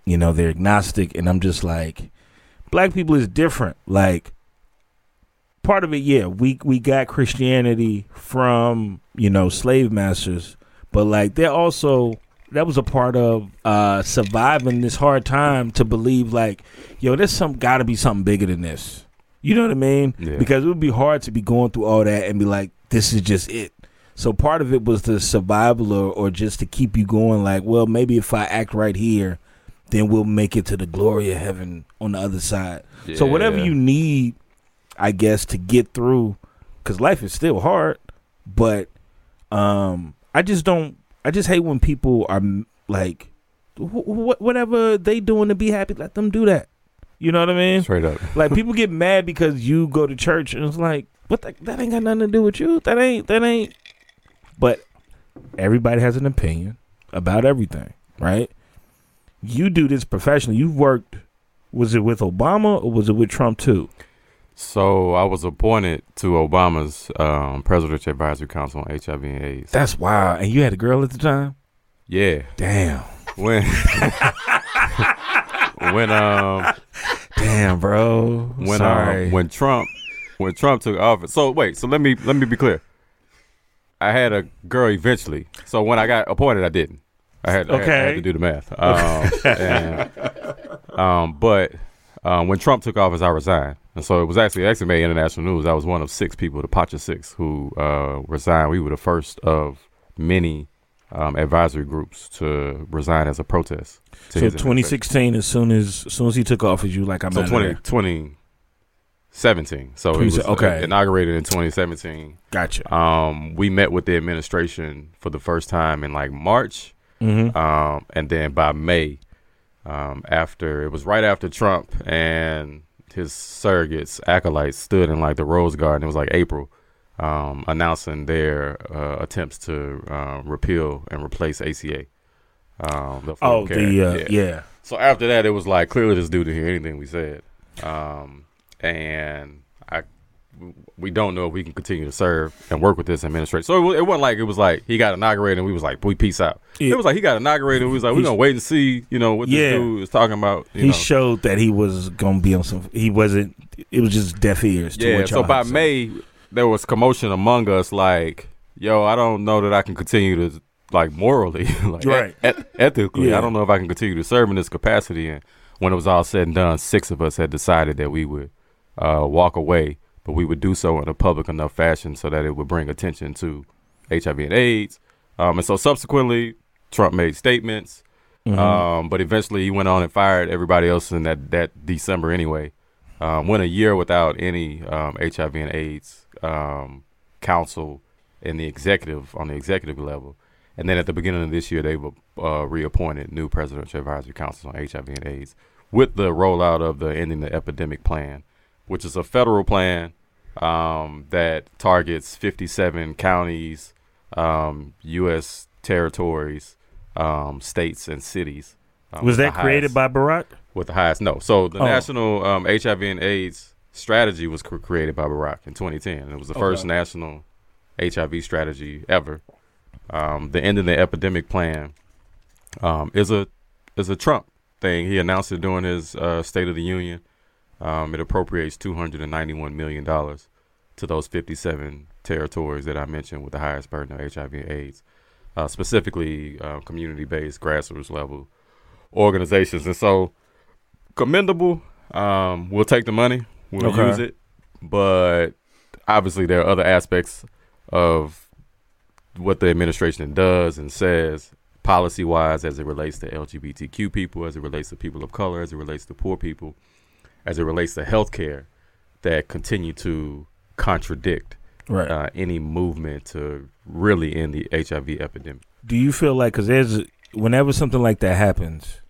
you know, they're agnostic and I'm just like black people is different. Like part of it, yeah, we we got Christianity from, you know, slave masters, but like they're also that was a part of uh surviving this hard time to believe like, yo, there's some gotta be something bigger than this. You know what I mean? Yeah. Because it would be hard to be going through all that and be like, this is just it. So part of it was the survival or, or just to keep you going, like, well, maybe if I act right here, then we'll make it to the glory of heaven on the other side. So whatever you need, I guess, to get through, because life is still hard. But um, I just don't. I just hate when people are like, wh- wh- whatever they doing to be happy, let them do that. You know what I mean? Straight up. Like *laughs* people get mad because you go to church, and it's like, what? The, that ain't got nothing to do with you. That ain't. That ain't. But everybody has an opinion about everything, right? You do this professionally. You've worked. Was it with Obama or was it with Trump too? So I was appointed to Obama's um, Presidential Advisory Council on HIV and AIDS. That's wild. And you had a girl at the time. Yeah. Damn. When *laughs* when um Damn, bro. when Sorry. um, when Trump when Trump took office. So wait, so let me let me be clear. I had a girl eventually. So when I got appointed, I didn't. I had, I had- I had to do the math. Um, *laughs* and, um, but um, when Trump took office, I resigned. And so it was actually actually made international news. I was one of six people, the Pacha Six, who uh, resigned. We were the first of many um, advisory groups to resign as a protest. to so 2016, as soon as as soon as he took office, you like I'm So out of 20, there. 2017. So it was okay. uh, inaugurated in 2017. Gotcha. Um, we met with the administration for the first time in like March, Mhm. Um, and then by May, um, after it was right after Trump and his surrogates, acolytes, stood in like the Rose Garden. It was like April, um, announcing their uh, attempts to uh, repeal and replace ACA. Um, the Oh, Affordable the, uh, yeah. So after that, it was like clearly this dude didn't hear anything we said, um, and we don't know if we can continue to serve and work with this administration. So it, it wasn't like it was like he got inaugurated and we was like, we peace out. Yeah. It was like he got inaugurated and we was like, we're gonna wait and see, you know, what this Yeah. dude is talking about. You he know. showed that he was gonna be on some. He wasn't. It was just deaf ears. To Yeah. So by said. May, there was commotion among us. Like, yo, I don't know that I can continue to like morally, *laughs* like Right. et- et- ethically. Yeah. I don't know if I can continue to serve in this capacity. And when it was all said and done, six of us had decided that we would uh, walk away, but we would do so in a public enough fashion so that it would bring attention to HIV and AIDS. Um, and so subsequently, Trump made statements. Mhm. Um, but eventually, he went on and fired everybody else in that that December anyway. Um, went a year without any um, HIV and AIDS um, counsel in the executive on the executive level, and then at the beginning of this year, they were uh, reappointed new presidential advisory councils on HIV and AIDS with the rollout of the ending the epidemic plan, which is a federal plan um, that targets 57 counties, um, U.S. territories, um, states, and cities. um, Was that created highest- by Barack? with the highest no. So the Oh. national um, HIV and AIDS strategy was cr- created by Barack in 2010. It was the first national HIV strategy ever. Um, the end of the epidemic plan um, is a is a Trump thing. He announced it during his uh, State of the Union. Um, it appropriates 291 million dollars to those 57 territories that I mentioned with the highest burden of HIV and AIDS, uh, specifically uh, community-based grassroots level organizations. And so commendable. Um, we'll take the money. We'll Okay. use it. But obviously, there are other aspects of what the administration does and says policy wise as it relates to LGBTQ people, as it relates to people of color, as it relates to poor people, as it relates to healthcare that continue to contradict Right. uh, any movement to really end the HIV epidemic. Do you feel like because there's whenever something like that happens,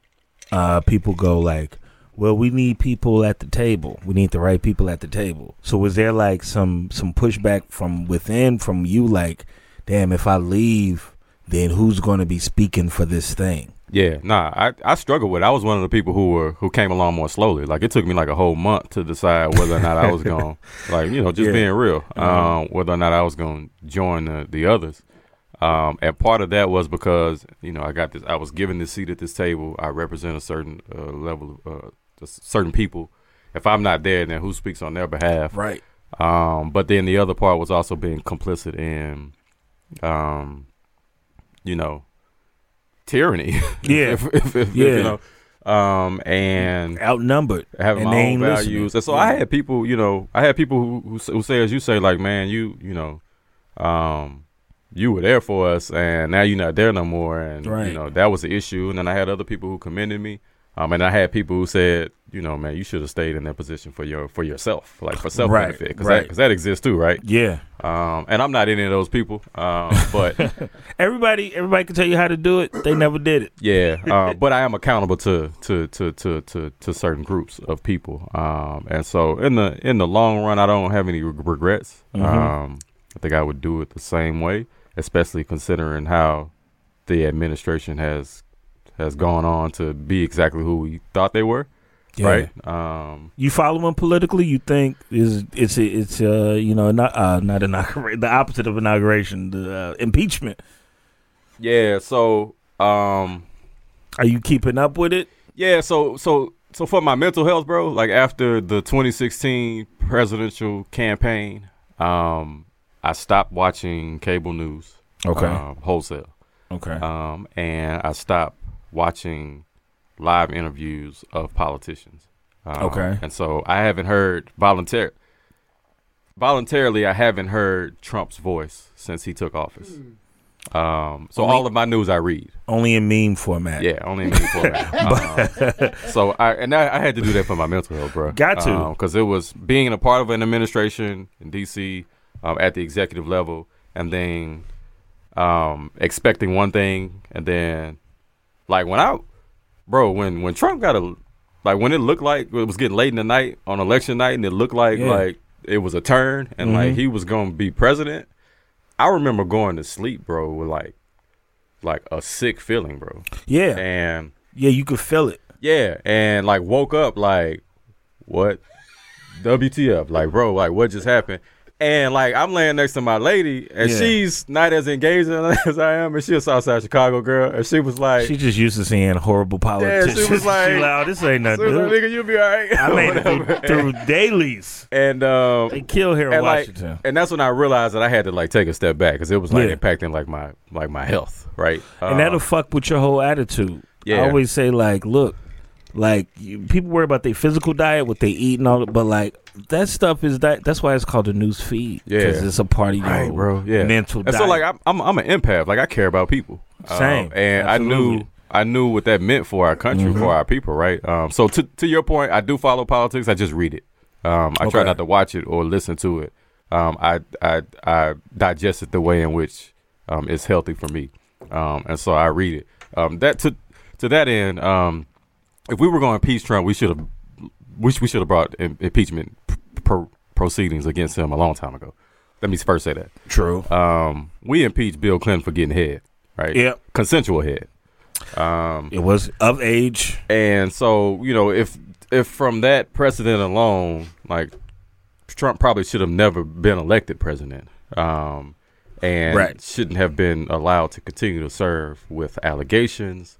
uh, people go like, "Well, we need people at the table. We need the right people at the table." So was there like some some pushback from within from you, like, "Damn, if I leave, then who's going to be speaking for this thing?" Yeah, nah, I, I struggled with it. I was one of the people who were who came along more slowly. Like it took me like a whole month to decide whether or not I was going *laughs* like, you know, just Yeah. being real. Mhm. Um, whether or not I was gonna join the, the others. Um, and part of that was because, you know, I got this I was given this seat at this table. I represent a certain uh, level of uh, just certain people. If I'm not there, then who speaks on their behalf? Right. Um, but then the other part was also being complicit in um, you know, tyranny. *laughs* Yeah. if, if, if, Yeah. you know, um, and outnumbered, having and my own ain't listening. values. And so Yeah. I had people, you know, I had people who, who who say, as you say, like, man, you, you know, um, you were there for us, and now you're not there no more, and Right. you know that was the issue. And then I had other people who commended me, um, and I had people who said, you know, man, you should have stayed in that position for your for yourself, like for self benefit, because right. that, 'cause that exists too, right? Yeah. Um, and I'm not any of those people, um, but *laughs* Everybody, everybody can tell you how to do it. They never did it. Yeah, uh, *laughs* but I am accountable to to, to to to to certain groups of people, um, and so in the in the long run, I don't have any reg- regrets. Mhm. Um, I think I would do it the same way, especially considering how the administration has has gone on to be exactly who we thought they were. Yeah. Right. Um, You follow him politically? You think is it's it's uh you know not uh not inauguration the opposite of inauguration the uh, impeachment. yeah. So. Um, Are you keeping up with it? Yeah, so so so for my mental health, bro, like after the 2016 presidential campaign, um, I stopped watching cable news. Okay. um, wholesale. Okay. Um, and I stopped watching live interviews of politicians. Um, Okay. And so I haven't heard voluntar voluntarily. I haven't heard Trump's voice since he took office. Um, so Only- all of my news I read. Only in meme format. Yeah, only in meme format. *laughs* Um, so I and I, I had to do that for my mental health, bro. Got to. because it was being a part of an administration in DC um, at the executive level, and then um, expecting one thing, and then like when I, bro, when when Trump got a, like when it looked like it was getting late in the night on election night, and it looked like Yeah. like it was a turn, and like Mhm. he was gonna be president. I remember going to sleep, bro, with like, like a sick feeling, bro. Yeah. and Yeah, you could feel it. yeah, and like woke up like, what? WTF? Like, bro, like what just happened? And like I'm laying next to my lady, and Yeah. she's not as engaged *laughs* as I am, and she's a Southside Chicago girl, and she was like, She just used to seeing horrible yeah, politicians. *laughs* she was like, She like, "Oh, this ain't nothing. like, nigga, you'll be all right. I *laughs* made it through, dailies. And um, They kill here in and, like, Washington. and that's when I realized that I had to like take a step back because it was like Yeah. impacting like my like my health, right? and Um, that'll fuck with your whole attitude. Yeah. I always say like, look, like you, people worry about their physical diet, what they eat, and all, that, but like that stuff is that. That's why it's called a news feed. Yeah. it's a part of your right, bro. Yeah, mental. And diet. so like I'm, I'm I'm an empath. Like I care about people. Um, Same. and I knew I knew what that meant for our country, Mhm. for our people, right? Um, so to to your point, I do follow politics. I just read it. Um, I try not to watch it or listen to it. Um, I I I digest it the way in which um, it's healthy for me. Um, and so I read it. Um, that to to that end, um, if we were going to impeach Trump, we should have we, we should have brought impeachment pro- proceedings against him a long time ago. Let me first say that. True. Um, we impeached Bill Clinton for getting head, right? Yep. Consensual head. Um, it was of age, and so you know, if if from that precedent alone, like Trump probably should have never been elected president, um, and Right. shouldn't have been allowed to continue to serve with allegations,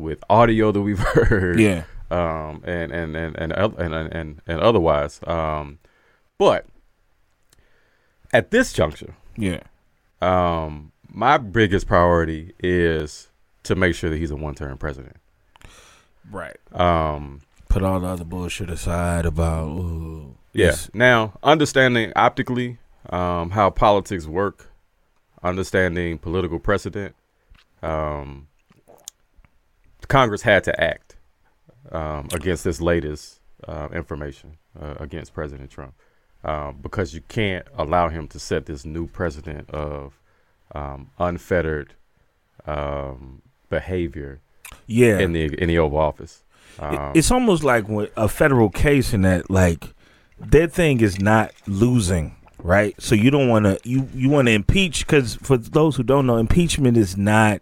with audio that we've *laughs* heard, Yeah. um, and and and and and and, and, otherwise, um, but at this juncture, Yeah. um, my biggest priority is to make sure that he's a one-term president. right. Um, Put all the other bullshit aside about. Ooh, Yeah. Now, understanding optically um, how politics work, understanding political precedent, um, Congress had to act um, against this latest uh, information uh, against President Trump um, because you can't allow him to set this new precedent of um, unfettered um, behavior Yeah. in the in the Oval Office. Um, it's almost like a federal case in that like their thing is not losing right so you don't want to you you want to impeach because for those who don't know impeachment is not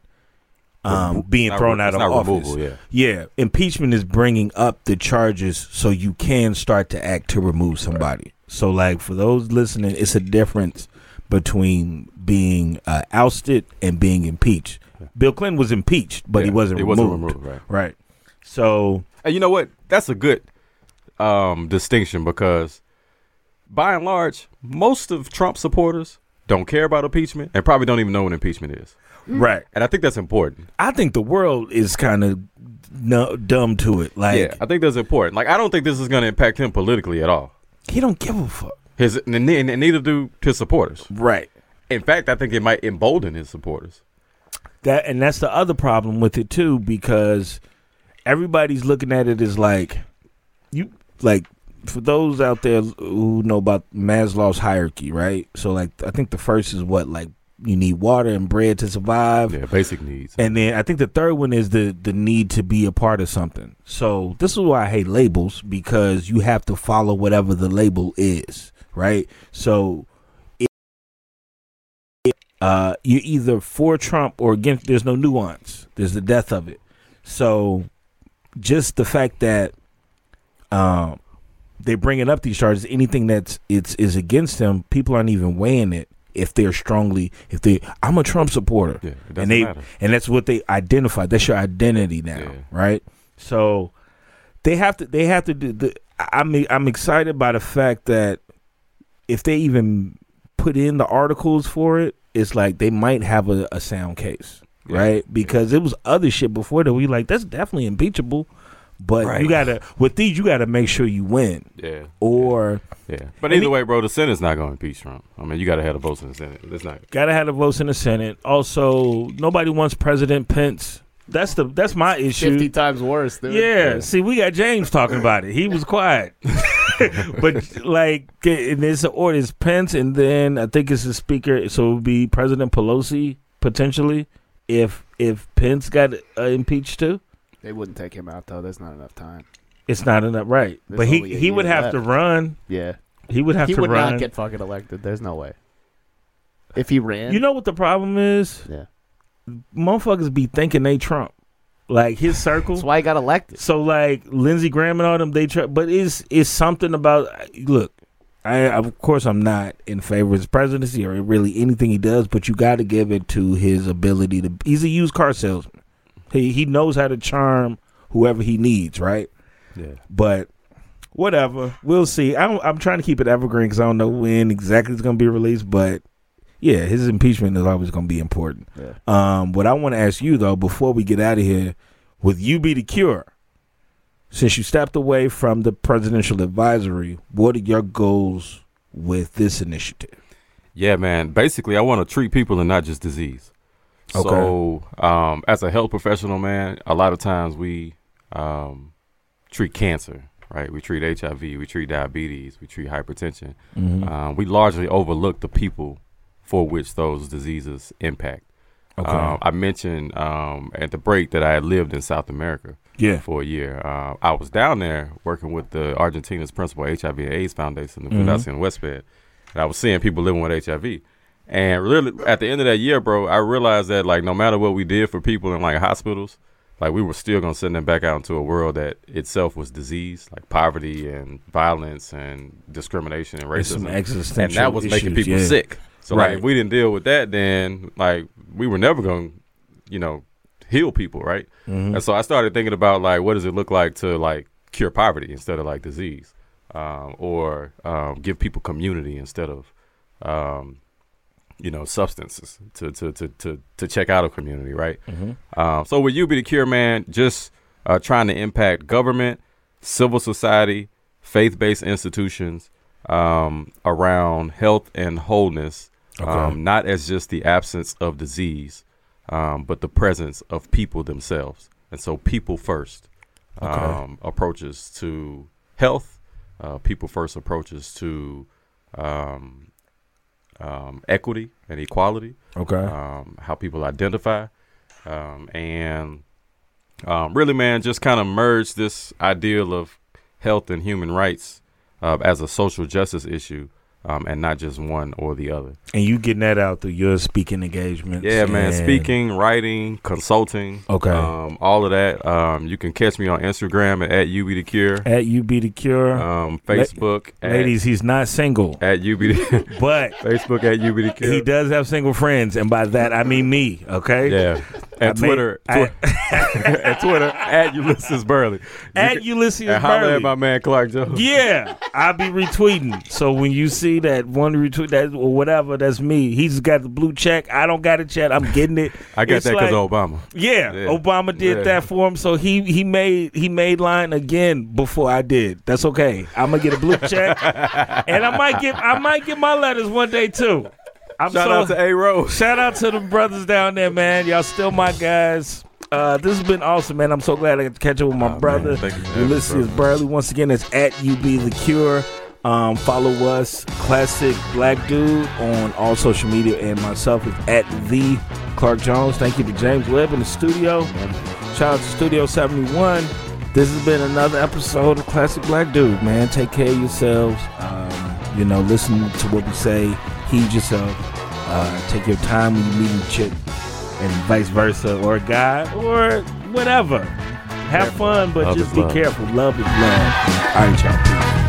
um being not thrown out of office removal, yeah. yeah impeachment is bringing up the charges so you can start to act to remove somebody so like for those listening it's a difference between being uh, ousted and being impeached bill clinton was impeached but he wasn't he removed, wasn't removed, right. right so And you know what? That's a good um, distinction because, by and large, most of Trump supporters don't care about impeachment and probably don't even know what impeachment is. Mm. Right. And I think that's important. I think the world is kind of no, dumb to it. Like yeah, I think that's important. Like, I don't think this is going to impact him politically at all. he don't give a fuck. His and neither do his supporters. Right. In fact, I think it might embolden his supporters. That and that's the other problem with it too because everybody's looking at it as like you like for those out there who know about Maslow's hierarchy, right? So like I think the first is what like you need water and bread to survive. Yeah, basic needs. And then I think the third one is the the need to be a part of something. So this is why I hate labels because you have to follow whatever the label is, right? So it, uh, you're either for Trump or against. There's no nuance. There's the death of it. So just the fact that um they're bringing up these charges, anything that's it's is against them, people aren't even weighing it if they're strongly if they I'm a Trump supporter. Yeah, and they matter. and that's what they identify. That's your identity now, right? So they have to they have to do the I'm I'm excited by the fact that if they even put in the articles for it, it's like they might have a, a sound case, right? Because it was other shit before that we like that's definitely impeachable, but Right. you gotta with these you gotta make sure you win, Yeah. or Yeah. But either he- way, bro, the Senate's not going to impeach Trump. I mean, you got to have the votes in the Senate. It's not. Gotta have the votes in the Senate. Also, nobody wants President Pence. That's the that's my issue. 50 times worse, dude. Yeah. See, we got James talking about it. He was quiet. *laughs* but like, and it's the order is Pence, and then I think it's the speaker. So it would be President Pelosi potentially if if Pence got uh, impeached too? They wouldn't take him out though. There's not enough time. It's not enough, right? There's but he he would have to run. Yeah, He would have to run. he to would run. not get fucking elected. There's no way. If he ran, you know what the problem is? Yeah. Motherfuckers be thinking they Trump. Like his *laughs* circle. that's why he got elected. So like Lindsey Graham and all them, they try, but it's it's something about look. I of course I'm not in favor of his presidency or really anything he does, but you got to give it to his ability to. He's a used car salesman. He he knows how to charm whoever he needs, right? Yeah. But whatever, we'll see. I'm I'm trying to keep it evergreen because I don't know when exactly it's going to be released, but yeah, his impeachment is always going to be important. Yeah. Um, what I want to ask you though, before we get out of here, with you be the cure, since you stepped away from the presidential advisory, what are your goals with this initiative? Yeah, man. Basically, I want to treat people and not just disease. Okay. So, um, as a health professional, man, a lot of times we um, treat cancer, right? We treat HIV, we treat diabetes, we treat hypertension. Mhm. Um, we largely overlook the people for which those diseases impact. Okay. Um, I mentioned um, at the break that I had lived in South America Yeah. for a year. Uh, I was down there working with the Argentina's principal HIV and AIDS Foundation, the Mhm. Fundación Huésped. And I was seeing people living with HIV. And really, at the end of that year, bro, I realized that like no matter what we did for people in like hospitals, like we were still gonna send them back out into a world that itself was disease, like poverty and violence and discrimination and racism, and that was making people yeah. sick. So Right. like if we didn't deal with that, then like we were never gonna, you know, heal people, right? Mhm. And so I started thinking about like what does it look like to like cure poverty instead of like disease, um, or um, give people community instead of, um, you know, substances to to to to, to check out a community, right? Mhm. Um, so with you be the cure, man, just uh, trying to impact government, civil society, faith-based institutions um, around health and wholeness, Okay. um, not as just the absence of disease, um, but the presence of people themselves. And so, people first Okay. um, approaches to health, uh, people first approaches to um, um, equity and equality. Okay. Um, how people identify, um, and um, really, man, just kind of merge this ideal of health and human rights uh, as a social justice issue, um, and not just one or the other. And you getting that out through your speaking engagements. Yeah, man. and- Speaking, writing, consulting. Okay. Um, all of that. Um, you can catch me on Instagram at, at UB the Cure. At UB the Cure. Um, La- Facebook. at- ladies, he's not single. At UB the *laughs* But Facebook at UB the Cure. he does have single friends, and by that I mean me. Okay. Yeah. I And made- Twitter. I- at *laughs* *laughs* Twitter at Ulysses Burley. You At can- Ulysses and holler Burley. at my man Clark Jones. Yeah, I'll be retweeting. So when you see that one retweet that or whatever, that's me. He's got the blue check. I don't got a check. I'm getting it. *laughs* I got It's that because like- of Obama. Yeah, Yeah. Obama did Yeah. that for him. So he he made he made line again before I did. That's okay. I'm gonna get a blue check, *laughs* and I might get I might get my letters one day too. I'm Shout so- out to A Rose. Shout out to the brothers down there, man. Y'all still my guys. Uh, this has been awesome, man. I'm so glad I got to catch up with my brother, thank you Ulysses. Burley. Once again, it's at UB The Cure. Um, follow us, Classic Black Dude, on all social media, and myself is at the Clark Jones. Thank you to James Webb in the studio. Shout out to Studio 71. This has been another episode of Classic Black Dude, man. Take care of yourselves. Um, you know, listen to what we say. Heed yourself. Uh, take your time when you meet a chick, and vice versa, or a guy, or whatever. Have fun, but Love just be love. careful. Love is love. All right, y'all.